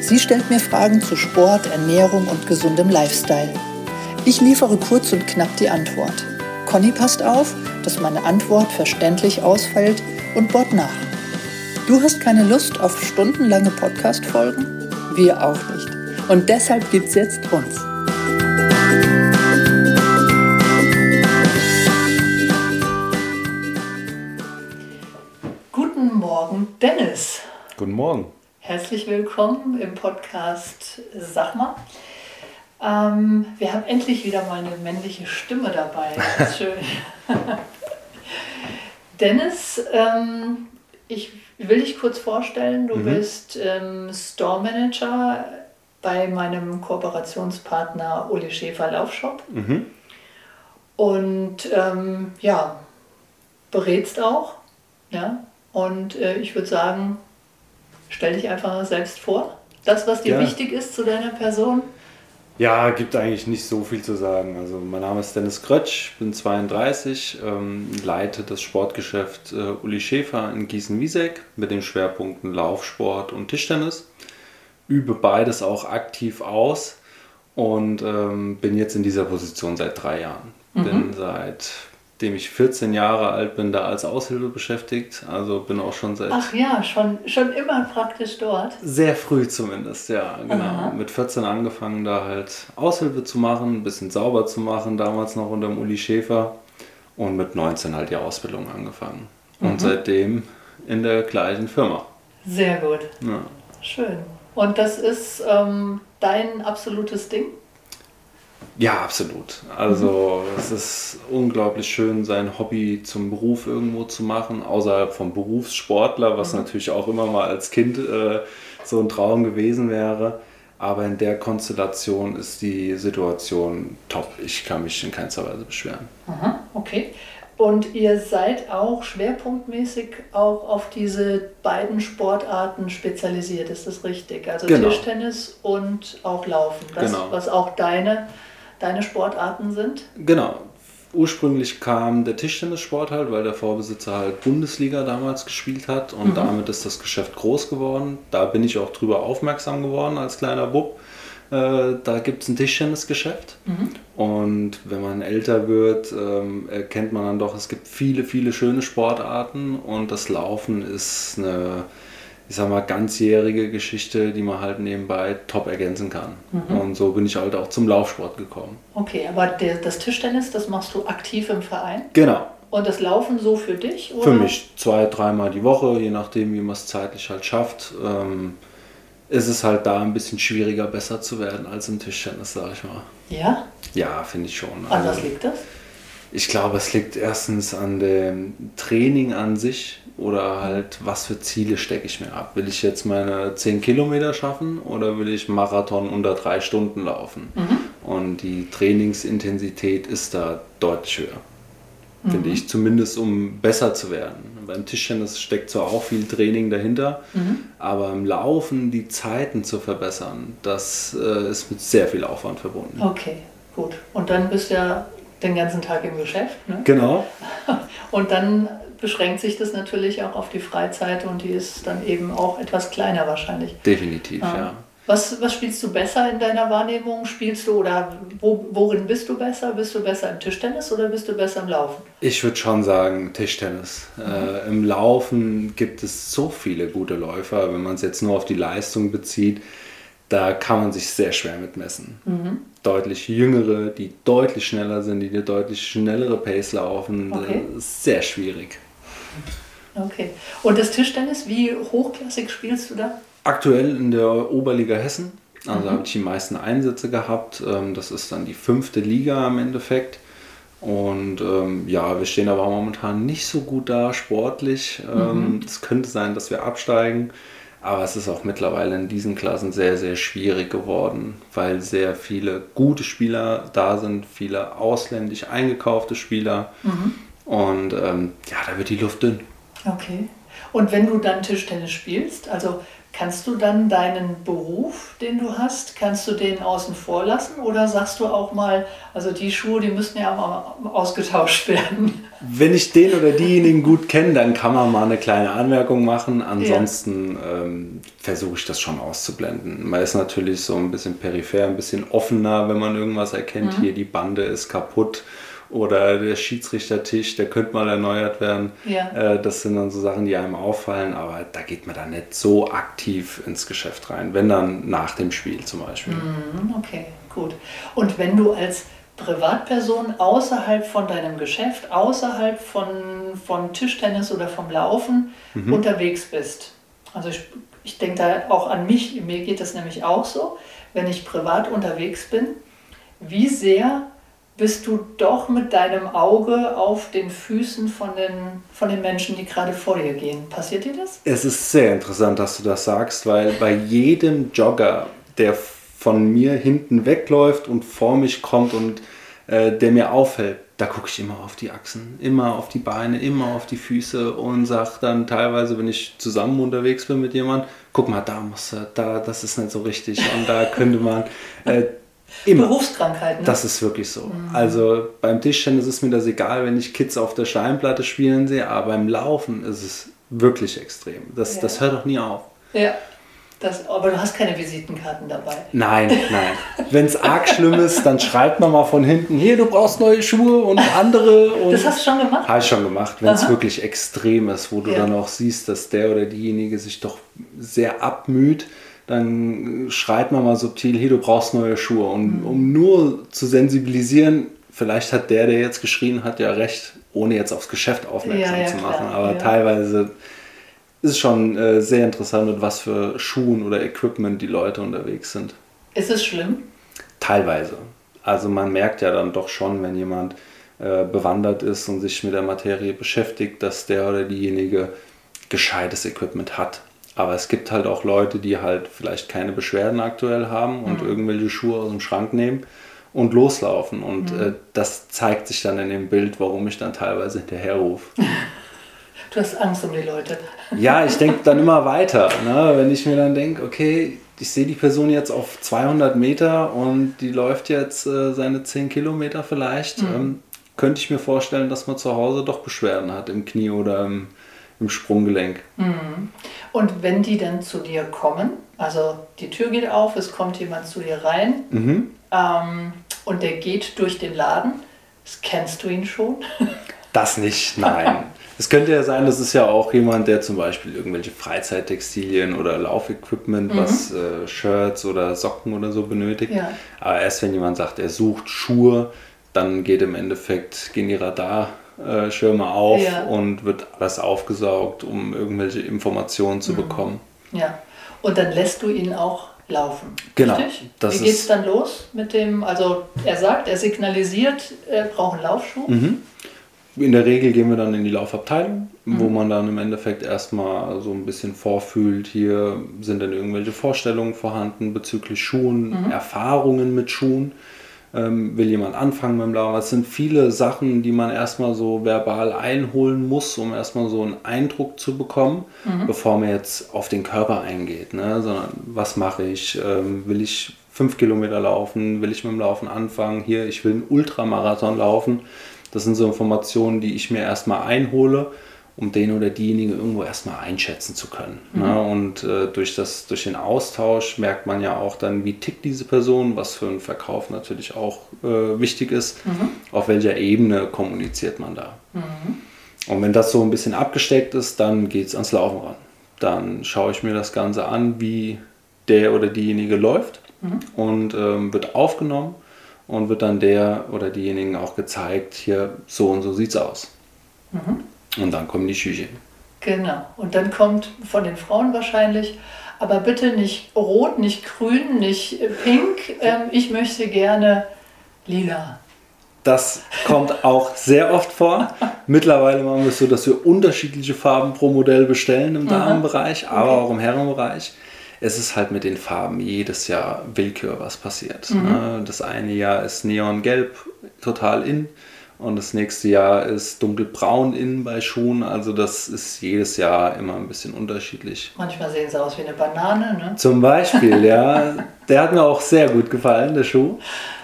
Sie stellt mir Fragen zu Sport, Ernährung und gesundem Lifestyle. Ich liefere kurz und knapp die Antwort. Conny passt auf, dass meine Antwort verständlich ausfällt und bohrt nach. Du hast keine Lust auf stundenlange Podcast-Folgen? Wir auch nicht. Und deshalb gibt's jetzt uns. Guten Morgen, Dennis. Guten Morgen. Herzlich willkommen im Podcast Sag mal. Ähm, wir haben endlich wieder mal eine männliche Stimme dabei. Das ist schön. Dennis, ähm, ich will dich kurz vorstellen. Du mhm. bist ähm, Store Manager bei meinem Kooperationspartner Uli Schäfer Laufshop. Mhm. Und ähm, ja, berätst auch. Ja? Und äh, ich würde sagen, stell dich einfach selbst vor. Das, was dir ja. wichtig ist zu deiner Person. Ja, gibt eigentlich nicht so viel zu sagen. Also mein Name ist Dennis Krötsch, bin 32, ähm, leite das Sportgeschäft äh, Uli Schäfer in Gießen-Wieseck mit den Schwerpunkten Laufsport und Tischtennis. Übe beides auch aktiv aus und ähm, bin jetzt in dieser Position seit drei Jahren. Mhm. Bin seit dem ich 14 Jahre alt bin, da als Aushilfe beschäftigt. Also bin auch schon seit. Ach ja, schon, schon immer praktisch dort. Sehr früh zumindest, ja, genau. Aha. Mit 14 angefangen, da halt Aushilfe zu machen, ein bisschen sauber zu machen, damals noch unter dem Uli Schäfer. Und mit 19 halt die Ausbildung angefangen. Und mhm. seitdem in der gleichen Firma. Sehr gut. Ja. Schön. Und das ist ähm, dein absolutes Ding? Ja, absolut. Also mhm. es ist unglaublich schön, sein Hobby zum Beruf irgendwo zu machen, außerhalb vom Berufssportler, was mhm. natürlich auch immer mal als Kind äh, so ein Traum gewesen wäre. Aber in der Konstellation ist die Situation top. Ich kann mich in keinster Weise beschweren. Aha, okay. Und ihr seid auch schwerpunktmäßig auch auf diese beiden Sportarten spezialisiert, ist das richtig? Also genau. Tischtennis und auch Laufen. Das, genau. was auch deine deine Sportarten sind? Genau. Ursprünglich kam der Tischtennissport halt, weil der Vorbesitzer halt Bundesliga damals gespielt hat und mhm. damit ist das Geschäft groß geworden. Da bin ich auch drüber aufmerksam geworden als kleiner Bub. Äh, da gibt es ein Tischtennisgeschäft mhm. und wenn man älter wird, ähm, erkennt man dann doch, es gibt viele, viele schöne Sportarten und das Laufen ist eine ich sag mal, ganzjährige Geschichte, die man halt nebenbei top ergänzen kann. Mhm. Und so bin ich halt auch zum Laufsport gekommen. Okay, aber der, das Tischtennis, das machst du aktiv im Verein? Genau. Und das Laufen so für dich? Oder? Für mich zwei, dreimal die Woche, je nachdem, wie man es zeitlich halt schafft. Ähm, ist es halt da ein bisschen schwieriger, besser zu werden als im Tischtennis, sag ich mal. Ja? Ja, finde ich schon. An also, was liegt das? Ich glaube, es liegt erstens an dem Training an sich oder halt, was für Ziele stecke ich mir ab? Will ich jetzt meine 10 Kilometer schaffen oder will ich Marathon unter drei Stunden laufen? Mhm. Und die Trainingsintensität ist da deutlich höher. Mhm. Finde ich, zumindest um besser zu werden. Beim Tischtennis steckt zwar auch viel Training dahinter, mhm. aber im Laufen die Zeiten zu verbessern, das äh, ist mit sehr viel Aufwand verbunden. Okay, gut. Und dann bist du ja den ganzen Tag im Geschäft. Ne? Genau. Und dann beschränkt sich das natürlich auch auf die Freizeit und die ist dann eben auch etwas kleiner wahrscheinlich. Definitiv, ja. ja. Was, was spielst du besser in deiner Wahrnehmung? Spielst du oder wo, worin bist du besser? Bist du besser im Tischtennis oder bist du besser im Laufen? Ich würde schon sagen Tischtennis. Mhm. Äh, Im Laufen gibt es so viele gute Läufer, wenn man es jetzt nur auf die Leistung bezieht, da kann man sich sehr schwer mitmessen. Mhm. Deutlich jüngere, die deutlich schneller sind, die eine deutlich schnellere Pace laufen, okay. sehr schwierig. Okay. Und das Tischtennis, wie hochklassig spielst du da? Aktuell in der Oberliga Hessen. Also mhm. habe ich die meisten Einsätze gehabt. Ähm, das ist dann die fünfte Liga im Endeffekt. Und ähm, ja, wir stehen aber momentan nicht so gut da sportlich. Ähm, mhm. Es könnte sein, dass wir absteigen. Aber es ist auch mittlerweile in diesen Klassen sehr, sehr schwierig geworden, weil sehr viele gute Spieler da sind, viele ausländisch eingekaufte Spieler. Mhm. Und ähm, ja, da wird die Luft dünn. Okay. Und wenn du dann Tischtennis spielst, also kannst du dann deinen Beruf, den du hast, kannst du den außen vor lassen oder sagst du auch mal, also die Schuhe, die müssen ja mal ausgetauscht werden? Wenn ich den oder diejenigen gut kenne, dann kann man mal eine kleine Anmerkung machen. Ansonsten ja. ähm, versuche ich das schon auszublenden. Man ist natürlich so ein bisschen peripher, ein bisschen offener, wenn man irgendwas erkennt. Mhm. Hier die Bande ist kaputt oder der Schiedsrichtertisch, der könnte mal erneuert werden. Ja. Äh, das sind dann so Sachen, die einem auffallen, aber da geht man dann nicht so aktiv ins Geschäft rein, wenn dann nach dem Spiel zum Beispiel. Mhm, okay, gut. Und wenn du als Privatperson außerhalb von deinem Geschäft, außerhalb von, von Tischtennis oder vom Laufen mhm. unterwegs bist, also ich, ich denke da auch an mich, mir geht das nämlich auch so, wenn ich privat unterwegs bin, wie sehr bist du doch mit deinem Auge auf den Füßen von den, von den Menschen, die gerade vor dir gehen. Passiert dir das? Es ist sehr interessant, dass du das sagst, weil bei jedem Jogger, der von mir hinten wegläuft und vor mich kommt und äh, der mir auffällt, da gucke ich immer auf die Achsen, immer auf die Beine, immer auf die Füße und sage dann teilweise, wenn ich zusammen unterwegs bin mit jemandem, guck mal, da muss er, da, das ist nicht so richtig und da könnte man. Äh, Immer. Berufskrankheiten. Ne? Das ist wirklich so. Mhm. Also beim Tischtennis ist mir das egal, wenn ich Kids auf der Steinplatte spielen sehe, aber beim Laufen ist es wirklich extrem. Das, ja. das hört doch nie auf. Ja. Das, aber du hast keine Visitenkarten dabei. Nein, nein. Wenn es arg schlimm ist, dann schreibt man mal von hinten, hier, du brauchst neue Schuhe und andere. Und das hast du schon gemacht? Habe ich schon gemacht, wenn es wirklich extrem ist, wo du ja. dann auch siehst, dass der oder diejenige sich doch sehr abmüht dann schreit man mal subtil, hey, du brauchst neue Schuhe. Und mhm. um nur zu sensibilisieren, vielleicht hat der, der jetzt geschrien hat, ja recht, ohne jetzt aufs Geschäft aufmerksam ja, ja, zu machen. Klar, Aber ja. teilweise ist es schon äh, sehr interessant, mit was für Schuhen oder Equipment die Leute unterwegs sind. Ist es schlimm? Teilweise. Also man merkt ja dann doch schon, wenn jemand äh, bewandert ist und sich mit der Materie beschäftigt, dass der oder diejenige gescheites Equipment hat. Aber es gibt halt auch Leute, die halt vielleicht keine Beschwerden aktuell haben und mhm. irgendwelche Schuhe aus dem Schrank nehmen und loslaufen. Und mhm. äh, das zeigt sich dann in dem Bild, warum ich dann teilweise hinterher rufe. Du hast Angst um die Leute. Ja, ich denke dann immer weiter. Ne? Wenn ich mir dann denke, okay, ich sehe die Person jetzt auf 200 Meter und die läuft jetzt äh, seine 10 Kilometer vielleicht, mhm. ähm, könnte ich mir vorstellen, dass man zu Hause doch Beschwerden hat im Knie oder im, im Sprunggelenk. Mhm. Und wenn die dann zu dir kommen, also die Tür geht auf, es kommt jemand zu dir rein mhm. ähm, und der geht durch den Laden, kennst du ihn schon? Das nicht, nein. Es könnte ja sein, das ist ja auch jemand, der zum Beispiel irgendwelche Freizeittextilien oder Laufequipment, mhm. was äh, Shirts oder Socken oder so benötigt. Ja. Aber erst wenn jemand sagt, er sucht Schuhe, dann geht im Endeffekt, gehen die Radar äh, Schirme auf ja. und wird alles aufgesaugt, um irgendwelche Informationen zu mhm. bekommen. Ja, und dann lässt du ihn auch laufen. Genau. Richtig? Wie geht es dann los mit dem, also er sagt, er signalisiert, er braucht einen Laufschuh. Mhm. In der Regel gehen wir dann in die Laufabteilung, mhm. wo man dann im Endeffekt erstmal so ein bisschen vorfühlt, hier sind dann irgendwelche Vorstellungen vorhanden bezüglich Schuhen, mhm. Erfahrungen mit Schuhen ähm, will jemand anfangen mit dem Laufen. Es sind viele Sachen, die man erstmal so verbal einholen muss, um erstmal so einen Eindruck zu bekommen, mhm. bevor man jetzt auf den Körper eingeht. Ne? Sondern was mache ich? Ähm, will ich fünf Kilometer laufen? Will ich mit dem Laufen anfangen? Hier, ich will einen Ultramarathon laufen. Das sind so Informationen, die ich mir erstmal einhole um den oder diejenige irgendwo erstmal einschätzen zu können. Mhm. Ne? Und äh, durch, das, durch den Austausch merkt man ja auch dann, wie tickt diese Person, was für einen Verkauf natürlich auch äh, wichtig ist, mhm. auf welcher Ebene kommuniziert man da. Mhm. Und wenn das so ein bisschen abgesteckt ist, dann geht es ans Laufen ran. Dann schaue ich mir das Ganze an, wie der oder diejenige läuft mhm. und ähm, wird aufgenommen und wird dann der oder diejenigen auch gezeigt, hier so und so sieht es aus. Mhm. Und dann kommen die Schüche. Genau. Und dann kommt von den Frauen wahrscheinlich, aber bitte nicht rot, nicht grün, nicht äh, pink. Ähm, ich möchte gerne lila. Das kommt auch sehr oft vor. Mittlerweile machen wir es so, dass wir unterschiedliche Farben pro Modell bestellen im Damenbereich, aber auch im Herrenbereich. Es ist halt mit den Farben jedes Jahr Willkür, was passiert. Ne? Das eine Jahr ist Neongelb total in und das nächste Jahr ist dunkelbraun innen bei Schuhen. Also das ist jedes Jahr immer ein bisschen unterschiedlich. Manchmal sehen sie aus wie eine Banane, ne? Zum Beispiel, ja. Der hat mir auch sehr gut gefallen, der Schuh.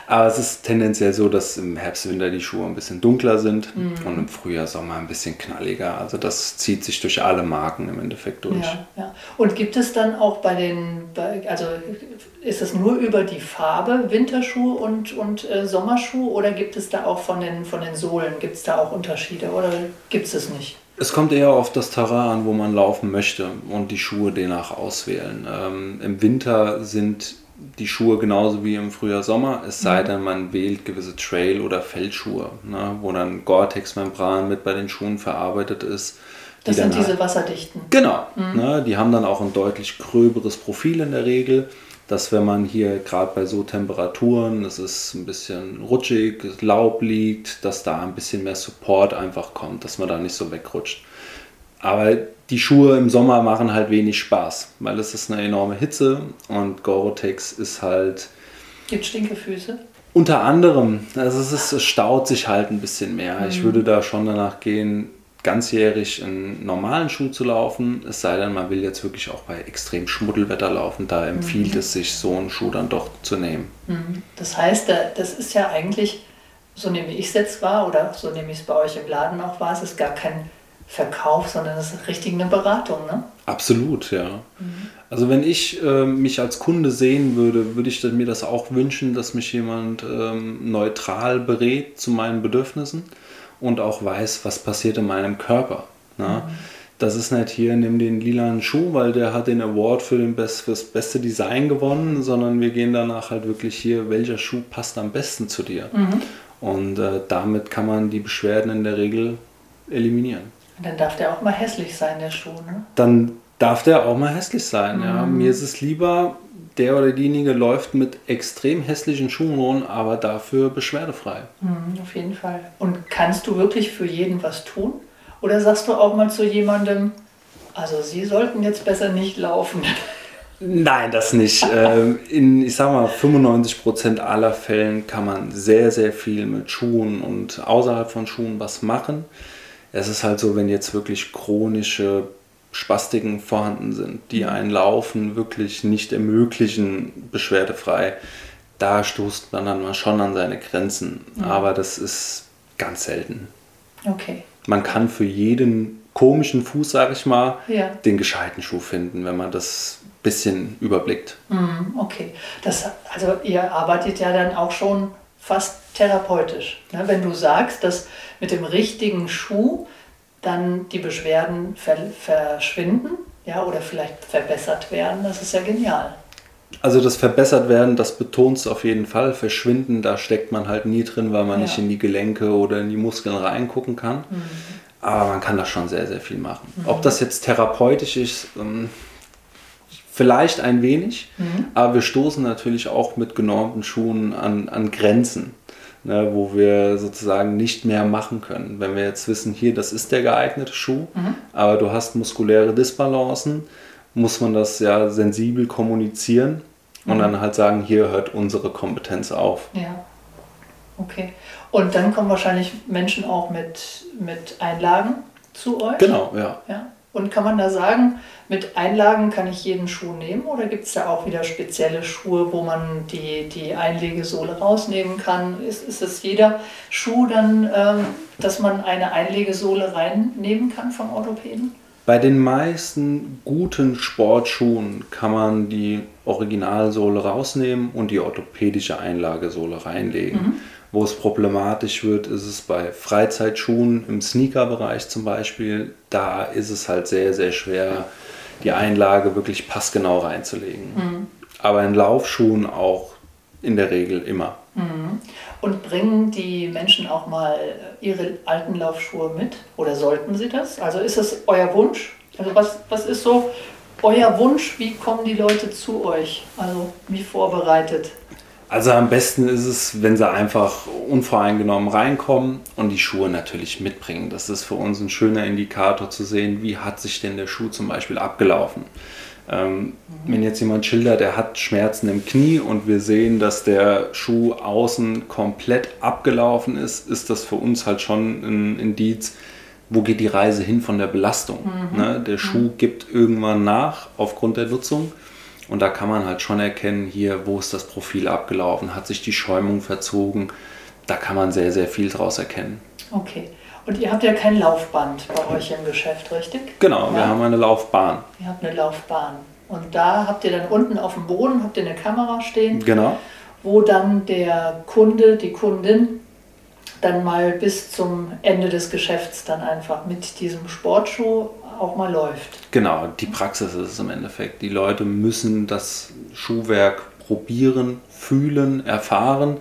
Aber es ist tendenziell so, dass im Herbst, Winter die Schuhe ein bisschen dunkler sind Mhm. und im Frühjahr, Sommer ein bisschen knalliger. Also das zieht sich durch alle Marken im Endeffekt durch. Ja, ja. Und gibt es dann auch bei den, also ist es nur über die Farbe Winterschuh und, und äh, Sommerschuh oder gibt es da auch von den, von den Sohlen, gibt es da auch Unterschiede oder gibt es es nicht? Es kommt eher auf das Terrain an, wo man laufen möchte und die Schuhe demnach auswählen. Ähm, Im Winter sind die Schuhe genauso wie im Frühjahr, Sommer, es sei denn, man wählt gewisse Trail- oder Feldschuhe, ne, wo dann Gore-Tex-Membran mit bei den Schuhen verarbeitet ist. Das sind dann halt- diese wasserdichten. Genau. Ne, die haben dann auch ein deutlich gröberes Profil in der Regel, dass wenn man hier gerade bei so Temperaturen, es ist ein bisschen rutschig, Laub liegt, dass da ein bisschen mehr Support einfach kommt, dass man da nicht so wegrutscht. Aber die Schuhe im Sommer machen halt wenig Spaß, weil es ist eine enorme Hitze und Gore-Tex ist halt Gibt Stinkefüße? unter anderem, also es, ist, es staut sich halt ein bisschen mehr. Ich würde da schon danach gehen, ganzjährig einen normalen Schuh zu laufen, es sei denn, man will jetzt wirklich auch bei extrem Schmuddelwetter laufen, da empfiehlt es sich, so einen Schuh dann doch zu nehmen. Das heißt, da- das ist ja eigentlich, so nehme ich es jetzt wahr oder so nehme ich es bei euch im Laden auch wahr, es ist gar kein Verkauf, sondern es ist richtig eine Beratung, ne? Absolut, ja. Also wenn ich äh, mich als Kunde sehen würde, würde ich mir das auch wünschen, dass mich jemand ähm, neutral berät zu meinen Bedürfnissen und auch weiß, was passiert in meinem Körper. Ne? Das ist nicht hier, nimm den lilanen Schuh, weil der hat den Award für, den Best, für das beste Design gewonnen, sondern wir gehen danach halt wirklich hier, welcher Schuh passt am besten zu dir. Und äh, damit kann man die Beschwerden in der Regel eliminieren Und dann darf der auch mal hässlich sein, der Schuh, ne? dann darf der auch mal hässlich sein. Ja. Mir ist es lieber, der oder diejenige läuft mit extrem hässlichen Schuhen rum, aber dafür beschwerdefrei. Mhm, auf jeden Fall. Und kannst du wirklich für jeden was tun? Oder sagst du auch mal zu jemandem, also Sie sollten jetzt besser nicht laufen? Nein, das nicht. Ähm, In, ich sag mal, 95% aller Fällen kann man sehr, sehr viel mit Schuhen und außerhalb von Schuhen was machen. Es ist halt so, wenn jetzt wirklich chronische Spastiken vorhanden sind, die ein Laufen wirklich nicht ermöglichen, beschwerdefrei, da stoßt man dann mal schon an seine Grenzen. Aber das ist ganz selten. Okay. Man kann für jeden komischen Fuß, sag ich mal, Ja. den gescheiten Schuh finden, wenn man das bisschen überblickt. Mhm, okay. Das, also ihr arbeitet ja dann auch schon fast therapeutisch. Ne? Wenn du sagst, dass mit dem richtigen Schuh dann die Beschwerden ver verschwinden ja, oder vielleicht verbessert werden, das ist ja genial. Also das verbessert werden, das betont es auf jeden Fall. Verschwinden, da steckt man halt nie drin, weil man Ja. nicht in die Gelenke oder in die Muskeln reingucken kann. Aber man kann da schon sehr, sehr viel machen. Ob das jetzt therapeutisch ist, ähm, vielleicht ein wenig, aber wir stoßen natürlich auch mit genormten Schuhen an, an Grenzen, ne, wo wir sozusagen nicht mehr machen können. Wenn wir jetzt wissen, hier, das ist der geeignete Schuh, aber du hast muskuläre Disbalancen, muss man das ja sensibel kommunizieren und dann halt sagen, hier hört unsere Kompetenz auf. Ja. Okay. Und dann kommen wahrscheinlich Menschen auch mit, mit Einlagen zu euch? Genau, ja. Ja. Und kann man da sagen, mit Einlagen kann ich jeden Schuh nehmen oder gibt es da auch wieder spezielle Schuhe, wo man die, die Einlegesohle rausnehmen kann? Ist, ist es jeder Schuh dann, ähm, dass man eine Einlegesohle reinnehmen kann vom Orthopäden? Bei den meisten guten Sportschuhen kann man die Originalsohle rausnehmen und die orthopädische Einlagesohle reinlegen. Wo es problematisch wird, ist es bei Freizeitschuhen im Sneakerbereich zum Beispiel. Da ist es halt sehr, sehr schwer, die Einlage wirklich passgenau reinzulegen. Aber in Laufschuhen auch in der Regel immer. Und bringen die Menschen auch mal ihre alten Laufschuhe mit? Oder sollten sie das? Also ist es euer Wunsch? Also was, was ist so euer Wunsch? Wie kommen die Leute zu euch? Also wie vorbereitet? Also am besten ist es, wenn sie einfach unvoreingenommen reinkommen und die Schuhe natürlich mitbringen. Das ist für uns ein schöner Indikator zu sehen, wie hat sich denn der Schuh zum Beispiel abgelaufen. Ähm, wenn jetzt jemand schildert, der hat Schmerzen im Knie und wir sehen, dass der Schuh außen komplett abgelaufen ist, ist das für uns halt schon ein Indiz, wo geht die Reise hin von der Belastung. Mhm. Ne? Der Schuh mhm. gibt irgendwann nach aufgrund der Nutzung und da kann man halt schon erkennen, hier, wo ist das Profil abgelaufen, hat sich die Schäumung verzogen. Da kann man sehr, sehr viel draus erkennen. Okay. Und ihr habt ja kein Laufband bei euch im Geschäft, richtig? Genau, ja? wir haben eine Laufbahn. Ihr habt eine Laufbahn. Und da habt ihr dann unten auf dem Boden habt ihr eine Kamera stehen. Genau. Wo dann der Kunde, die Kundin dann mal bis zum Ende des Geschäfts dann einfach mit diesem Sportschuh auch mal läuft. Genau, die Praxis ist es im Endeffekt. Die Leute müssen das Schuhwerk probieren, fühlen, erfahren,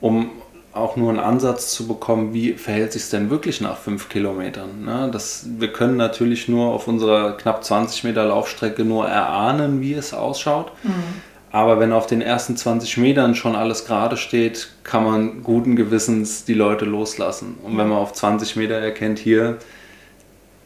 um auch nur einen Ansatz zu bekommen, wie verhält sich es denn wirklich nach fünf Kilometern. Ne? Das, wir können natürlich nur auf unserer knapp 20 Meter Laufstrecke nur erahnen, wie es ausschaut. Mhm. Aber wenn auf den ersten 20 Metern schon alles gerade steht, kann man guten Gewissens die Leute loslassen. Und wenn man auf 20 Meter erkennt, hier,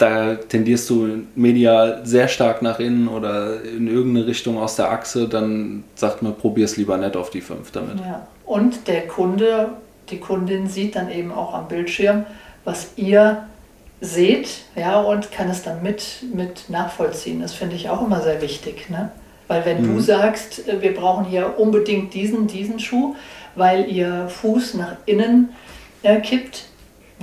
da tendierst du medial sehr stark nach innen oder in irgendeine Richtung aus der Achse, dann sagt man, probier es lieber nicht auf die 5 damit. Ja. Und der Kunde, die Kundin sieht dann eben auch am Bildschirm, was ihr seht, ja, und kann es dann mit, mit nachvollziehen. Das finde ich auch immer sehr wichtig. Ne? Weil wenn mhm. du sagst, äh, wir brauchen hier unbedingt diesen, diesen Schuh, weil ihr Fuß nach innen äh, kippt,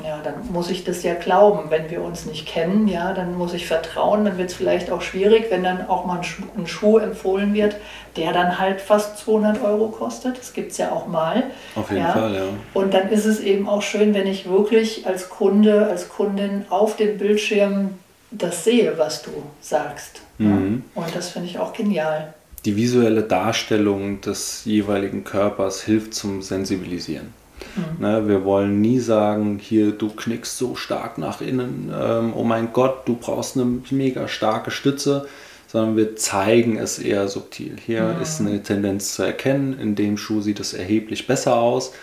ja, dann muss ich das ja glauben. Wenn wir uns nicht kennen, ja, dann muss ich vertrauen. Dann wird es vielleicht auch schwierig, wenn dann auch mal ein Schuh, ein Schuh, empfohlen wird, der dann halt fast 200 Euro kostet. Das gibt es ja auch mal. Auf jeden ja. Fall, ja. Und dann ist es eben auch schön, wenn ich wirklich als Kunde, als Kundin auf dem Bildschirm das sehe, was du sagst. Mhm. Ja. Und das finde ich auch genial. Die visuelle Darstellung des jeweiligen Körpers hilft zum Sensibilisieren. Mhm. Ne, wir wollen nie sagen, hier, du knickst so stark nach innen, ähm, oh mein Gott, du brauchst eine mega starke Stütze, sondern wir zeigen es eher subtil. Hier mhm. ist eine Tendenz zu erkennen, in dem Schuh sieht es erheblich besser aus,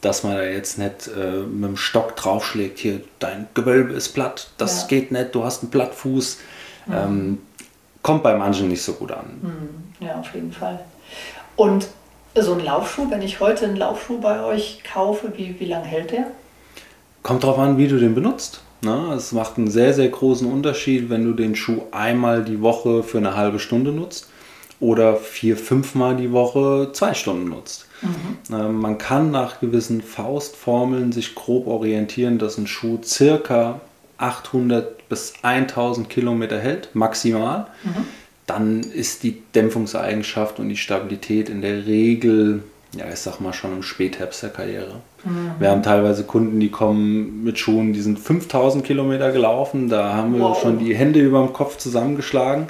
dass man da jetzt nicht äh, mit dem Stock draufschlägt, hier, dein Gewölbe ist platt, das ja. geht nicht, du hast einen Plattfuß. Mhm. Ähm, kommt bei manchen nicht so gut an. Mhm. Ja, auf jeden Fall. Und so ein Laufschuh, wenn ich heute einen Laufschuh bei euch kaufe, wie, wie lange hält der? Kommt darauf an, wie du den benutzt. Ne? Es macht einen sehr, sehr großen Unterschied, wenn du den Schuh einmal die Woche für eine halbe Stunde nutzt oder vier, fünfmal die Woche zwei Stunden nutzt. Mhm. Ähm, man kann nach gewissen Faustformeln sich grob orientieren, dass ein Schuh circa 800 bis 1000 Kilometer hält, maximal. Mhm dann ist die Dämpfungseigenschaft und die Stabilität in der Regel, ja, ich sag mal schon im Spätherbst der Karriere. Mhm. Wir haben teilweise Kunden, die kommen mit Schuhen, die sind 5000 Kilometer gelaufen, da haben wir wow. schon die Hände über dem Kopf zusammengeschlagen.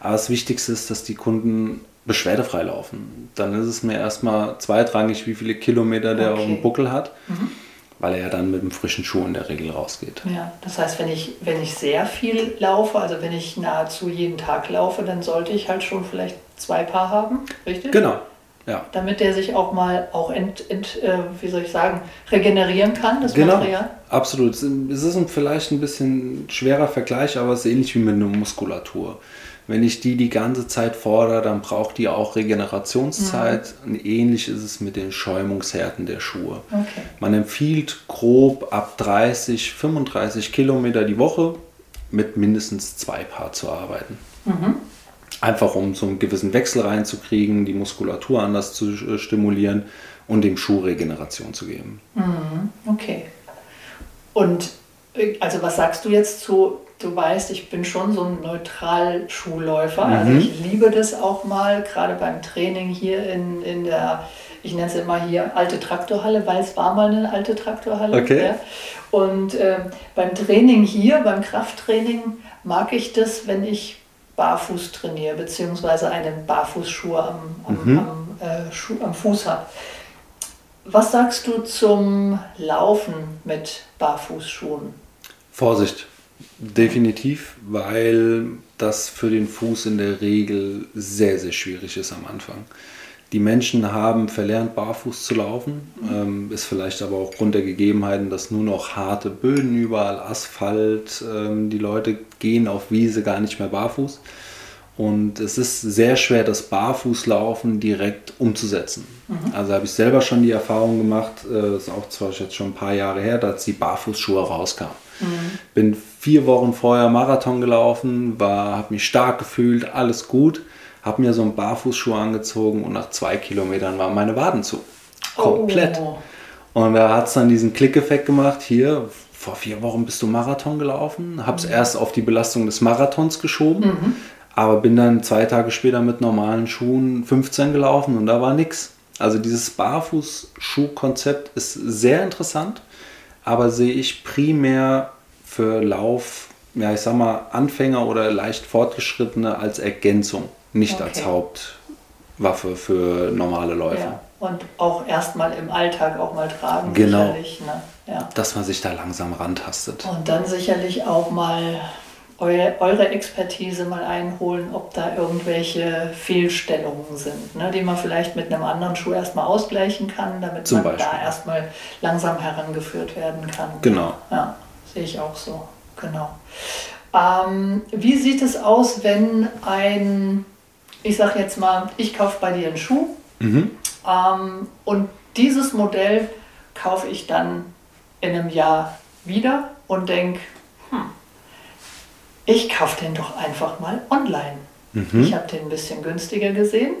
Aber das Wichtigste ist, dass die Kunden beschwerdefrei laufen. Dann ist es mir erstmal zweitrangig, wie viele Kilometer der okay. auf dem Buckel hat. Mhm weil er ja dann mit einem frischen Schuh in der Regel rausgeht. Ja, das heißt, wenn ich, wenn ich sehr viel laufe, also wenn ich nahezu jeden Tag laufe, dann sollte ich halt schon vielleicht zwei Paar haben, richtig? Genau. Ja. Damit der sich auch mal auch ent, ent äh, wie soll ich sagen, regenerieren kann, das genau. Material. Absolut. Es ist ein, vielleicht ein bisschen schwerer Vergleich, aber es ist ähnlich wie mit einer Muskulatur. Wenn ich die die ganze Zeit fordere, dann braucht die auch Regenerationszeit. Mhm. Und ähnlich ist es mit den Schäumungshärten der Schuhe. Okay. Man empfiehlt grob ab 30, 35 Kilometer die Woche mit mindestens zwei Paar zu arbeiten. Mhm. Einfach um so einen gewissen Wechsel reinzukriegen, die Muskulatur anders zu äh, stimulieren und dem Schuh Regeneration zu geben. Mhm. Okay. Und äh, also was sagst du jetzt zu du weißt, ich bin schon so ein neutral Schulläufer. Mhm. Also ich liebe das auch mal, gerade beim Training hier in, in der, ich nenne es immer hier alte Traktorhalle, weil es war mal eine alte Traktorhalle. Okay. Ja. Und äh, beim Training hier, beim Krafttraining, mag ich das, wenn ich barfuß trainiere, beziehungsweise einen Barfußschuh am, am, mhm. am, äh, am Fuß habe. Was sagst du zum Laufen mit Barfußschuhen? Vorsicht, Definitiv, weil das für den Fuß in der Regel sehr, sehr schwierig ist am Anfang. Die Menschen haben verlernt, barfuß zu laufen. Ähm, ist vielleicht aber auch Grund der Gegebenheiten, dass nur noch harte Böden überall, Asphalt, ähm, die Leute gehen auf Wiese gar nicht mehr barfuß. Und es ist sehr schwer, das Barfußlaufen direkt umzusetzen. Mhm. Also habe ich selber schon die Erfahrung gemacht, äh, ist auch zwar jetzt schon ein paar Jahre her, dass die Barfußschuhe rauskamen. Mhm. Bin vier Wochen vorher Marathon gelaufen, habe mich stark gefühlt, alles gut, habe mir so einen Barfußschuh angezogen und nach zwei Kilometern waren meine Waden zu. Komplett. Oh. Und da hat es dann diesen Klickeffekt gemacht, hier, vor vier Wochen bist du Marathon gelaufen, habe es mhm. erst auf die Belastung des Marathons geschoben, mhm. Aber bin dann zwei Tage später mit normalen Schuhen 15 gelaufen und da war nichts. Also dieses Barfußschuhkonzept ist sehr interessant, aber sehe ich primär für Lauf, ja ich sag mal Anfänger oder leicht Fortgeschrittene als Ergänzung, nicht okay. als Hauptwaffe für normale Läufer. Ja. Und auch erstmal im Alltag auch mal tragen. Genau. Ne? Ja. Dass man sich da langsam rantastet. Und dann sicherlich auch mal eure, Expertise mal einholen, ob da irgendwelche Fehlstellungen sind, ne, die man vielleicht mit einem anderen Schuh erstmal ausgleichen kann, damit Zum man Beispiel. da erstmal langsam herangeführt werden kann. Genau. Ja, sehe ich auch so. Genau. Ähm, wie sieht es aus, wenn ein, ich sag jetzt mal, ich kaufe bei dir einen Schuh mhm. ähm, und dieses Modell kaufe ich dann in einem Jahr wieder und denke, hm, ich kaufe den doch einfach mal online. Mhm. Ich habe den ein bisschen günstiger gesehen.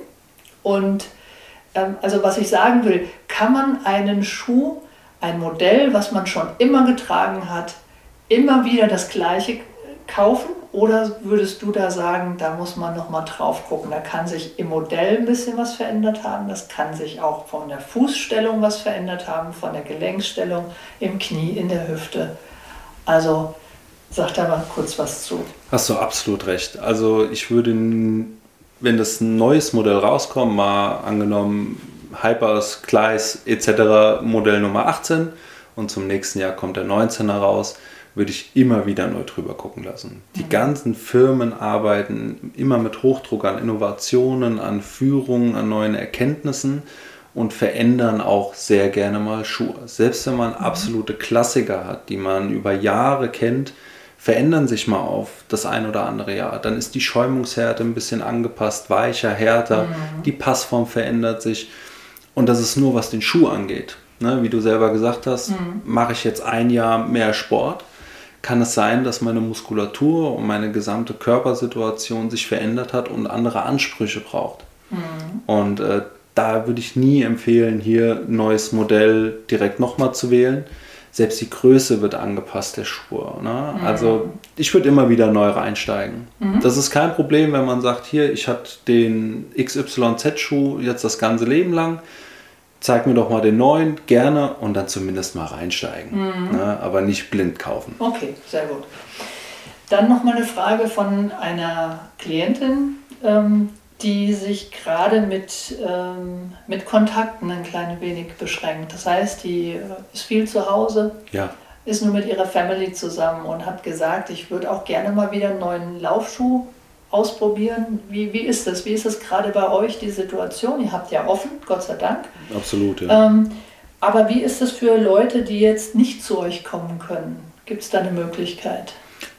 Und ähm, also was ich sagen will, kann man einen Schuh, ein Modell, was man schon immer getragen hat, immer wieder das gleiche kaufen? Oder würdest du da sagen, da muss man noch mal drauf gucken? Da kann sich im Modell ein bisschen was verändert haben. Das kann sich auch von der Fußstellung was verändert haben, von der Gelenkstellung im Knie, in der Hüfte. Also Sag da mal kurz was zu. Hast du absolut recht. Also ich würde, wenn das ein neues Modell rauskommt, mal angenommen Hypers, Kleis etc. Modell Nummer 18 und zum nächsten Jahr kommt der 19er raus, würde ich immer wieder neu drüber gucken lassen. Die mhm. ganzen Firmen arbeiten immer mit Hochdruck an Innovationen, an Führungen, an neuen Erkenntnissen und verändern auch sehr gerne mal Schuhe. Selbst wenn man mhm. absolute Klassiker hat, die man über Jahre kennt, verändern sich mal auf das ein oder andere Jahr. Dann ist die Schäumungshärte ein bisschen angepasst, weicher, härter, mhm. die Passform verändert sich. Und das ist nur, was den Schuh angeht. Ne, wie du selber gesagt hast, mhm. mache ich jetzt ein Jahr mehr Sport, kann es sein, dass meine Muskulatur und meine gesamte Körpersituation sich verändert hat und andere Ansprüche braucht. Mhm. Und äh, da würde ich nie empfehlen, hier ein neues Modell direkt nochmal zu wählen selbst die Größe wird angepasst der Schuhe. Ne? Mhm. Also ich würde immer wieder neu reinsteigen. Mhm. Das ist kein Problem, wenn man sagt, hier, ich hatte den XYZ-Schuh jetzt das ganze Leben lang. Zeig mir doch mal den neuen, gerne und dann zumindest mal reinsteigen. Mhm. Ne? Aber nicht blind kaufen. Okay, sehr gut. Dann noch mal eine Frage von einer Klientin. Ähm, die sich gerade mit, ähm, mit Kontakten ein klein wenig beschränkt. Das heißt, die äh, ist viel zu Hause, ja. ist nur mit ihrer Family zusammen und hat gesagt, ich würde auch gerne mal wieder einen neuen Laufschuh ausprobieren. Wie, wie ist das? Wie ist das gerade bei euch, die Situation? Ihr habt ja offen, Gott sei Dank. Absolut, ja. Ähm, aber wie ist das für Leute, die jetzt nicht zu euch kommen können? Gibt es da eine Möglichkeit?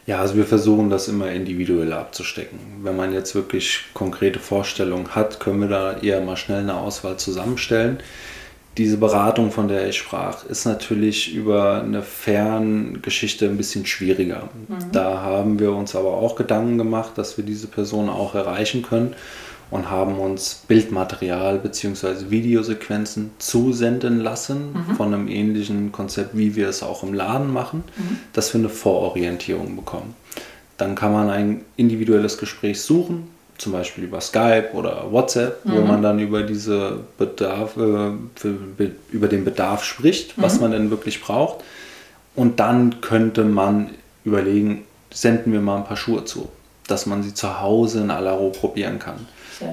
Ja, also wir versuchen das immer individuell abzustecken. Wenn man jetzt wirklich konkrete Vorstellungen hat, können wir da eher mal schnell eine Auswahl zusammenstellen. Diese Beratung, von der ich sprach, ist natürlich über eine Ferngeschichte ein bisschen schwieriger. Mhm. Da haben wir uns aber auch Gedanken gemacht, dass wir diese Person auch erreichen können und haben uns Bildmaterial bzw. Videosequenzen zusenden lassen mhm. von einem ähnlichen Konzept, wie wir es auch im Laden machen, mhm. dass wir eine Vororientierung bekommen. Dann kann man ein individuelles Gespräch suchen, zum Beispiel über Skype oder WhatsApp, mhm. wo man dann über diese Bedarf, äh, über den Bedarf spricht, was mhm. man denn wirklich braucht. Und dann könnte man überlegen, senden wir mal ein paar Schuhe zu, dass man sie zu Hause in aller Ruhe probieren kann.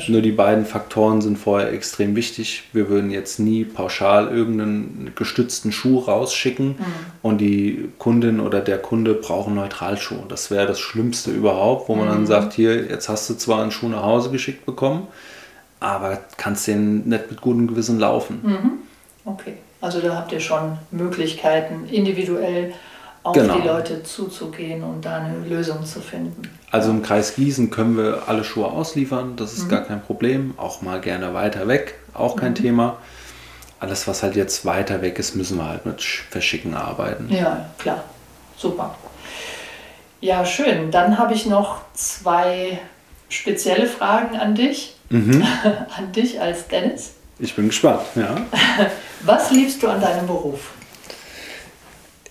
Nur die beiden Faktoren sind vorher extrem wichtig. Wir würden jetzt nie pauschal irgendeinen gestützten Schuh rausschicken mhm. und die Kundin oder der Kunde brauchen Neutralschuhe. Das wäre das Schlimmste überhaupt, wo man mhm. dann sagt, hier, jetzt hast du zwar einen Schuh nach Hause geschickt bekommen, aber kannst den nicht mit gutem Gewissen laufen. Mhm. Okay, also da habt ihr schon Möglichkeiten, individuell auf Genau. die Leute zuzugehen und da eine Lösung zu finden. Also im Kreis Gießen können wir alle Schuhe ausliefern, das ist gar kein Problem. Auch mal gerne weiter weg, auch kein Thema. Alles, was halt jetzt weiter weg ist, müssen wir halt mit Sch- Verschicken arbeiten. Ja, klar. Super. Ja, schön. Dann habe ich noch zwei spezielle Fragen an dich. an dich als Dennis. Ich bin gespannt, ja. Was liebst du an deinem Beruf?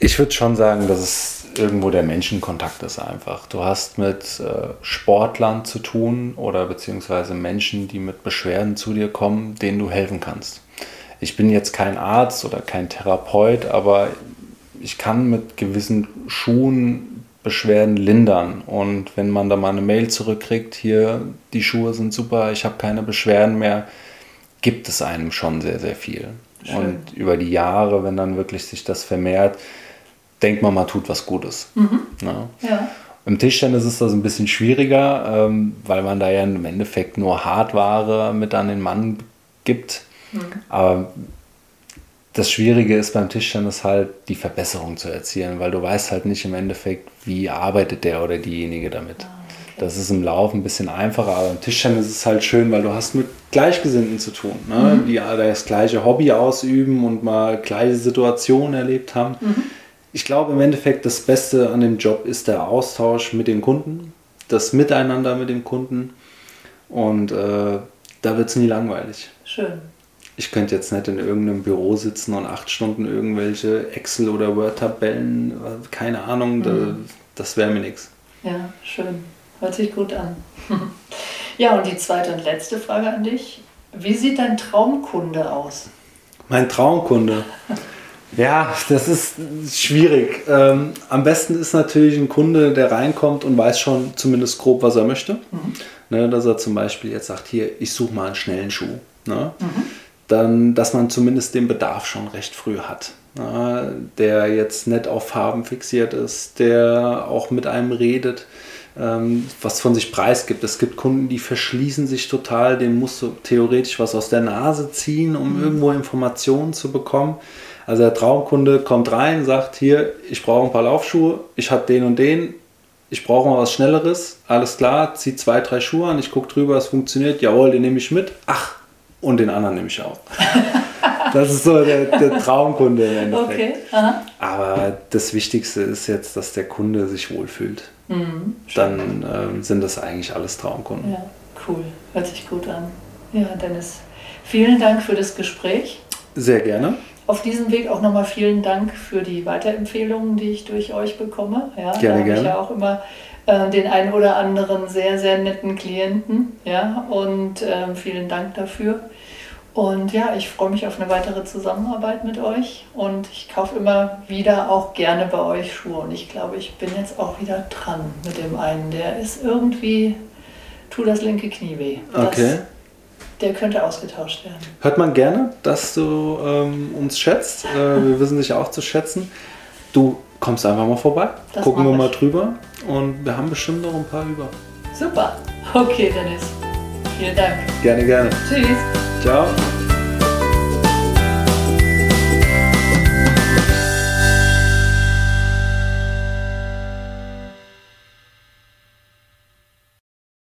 Ich würde schon sagen, dass es irgendwo der Menschenkontakt ist einfach. Du hast mit äh, Sportlern zu tun oder beziehungsweise Menschen, die mit Beschwerden zu dir kommen, denen du helfen kannst. Ich bin jetzt kein Arzt oder kein Therapeut, aber ich kann mit gewissen Schuhen Beschwerden lindern. Und wenn man da mal eine Mail zurückkriegt, hier, die Schuhe sind super, ich habe keine Beschwerden mehr, gibt es einem schon sehr, sehr viel. Schön. Und über die Jahre, wenn dann wirklich sich das vermehrt, denkt man, man tut was Gutes. Ja. Ja. Im Tischtennis ist das ein bisschen schwieriger, ähm, weil man da ja im Endeffekt nur Hardware mit an den Mann gibt. Aber das Schwierige ist beim Tischtennis halt, die Verbesserung zu erzielen, weil du weißt halt nicht im Endeffekt, wie arbeitet der oder diejenige damit. Das ist im Lauf ein bisschen einfacher, aber im Tischtennis ist es halt schön, weil du hast mit Gleichgesinnten zu tun, ne? die alle das gleiche Hobby ausüben und mal gleiche Situationen erlebt haben. Ich glaube im Endeffekt, das Beste an dem Job ist der Austausch mit den Kunden, das Miteinander mit dem Kunden und äh, da wird es nie langweilig. Schön. Ich könnte jetzt nicht in irgendeinem Büro sitzen und acht Stunden irgendwelche Excel- oder Word-Tabellen, keine Ahnung, da, das wäre mir nichts. Ja, schön. Hört sich gut an. ja, und die zweite und letzte Frage an dich. Wie sieht dein Traumkunde aus? Mein Traumkunde. Ja, das ist schwierig. Ähm, am besten ist natürlich ein Kunde, der reinkommt und weiß schon zumindest grob, was er möchte. Ne, dass er zum Beispiel jetzt sagt, hier, ich suche mal einen schnellen Schuh. Ne? Dann, dass man zumindest den Bedarf schon recht früh hat. Ne? Der jetzt nicht auf Farben fixiert ist, der auch mit einem redet, ähm, was von sich preisgibt. Es gibt Kunden, die verschließen sich total, denen musst du theoretisch was aus der Nase ziehen, um irgendwo Informationen zu bekommen. Also der Traumkunde kommt rein, sagt hier, ich brauche ein paar Laufschuhe, ich habe den und den, ich brauche mal was Schnelleres, alles klar, zieht zwei, drei Schuhe an, ich gucke drüber, es funktioniert, jawohl, den nehme ich mit, ach, und den anderen nehme ich auch. das ist so der, der Traumkunde im Endeffekt. Okay. Aber das Wichtigste ist jetzt, dass der Kunde sich wohlfühlt. Mhm. Dann ähm, sind das eigentlich alles Traumkunden. Ja, cool. Hört sich gut an. Ja, Dennis, vielen Dank für das Gespräch. Sehr gerne. Auf diesem Weg auch nochmal vielen Dank für die Weiterempfehlungen, die ich durch euch bekomme. Ja, Gerne, da habe ich ja auch immer äh, den einen oder anderen sehr, sehr netten Klienten. Ja, und ähm, vielen Dank dafür. Und ja, ich freue mich auf eine weitere Zusammenarbeit mit euch und ich kaufe immer wieder auch gerne bei euch Schuhe. Und ich glaube, ich bin jetzt auch wieder dran mit dem einen. Der ist irgendwie, tut das linke Knie weh. Das, Okay. Der könnte ausgetauscht werden. Hört man gerne, dass du ähm, uns schätzt. Äh, wir wissen dich auch zu schätzen. Du kommst einfach mal vorbei. Das Gucken wir mal drüber. Und wir haben bestimmt noch ein paar über. Super. Okay, Dennis. Vielen Dank. Gerne, gerne. Tschüss. Ciao.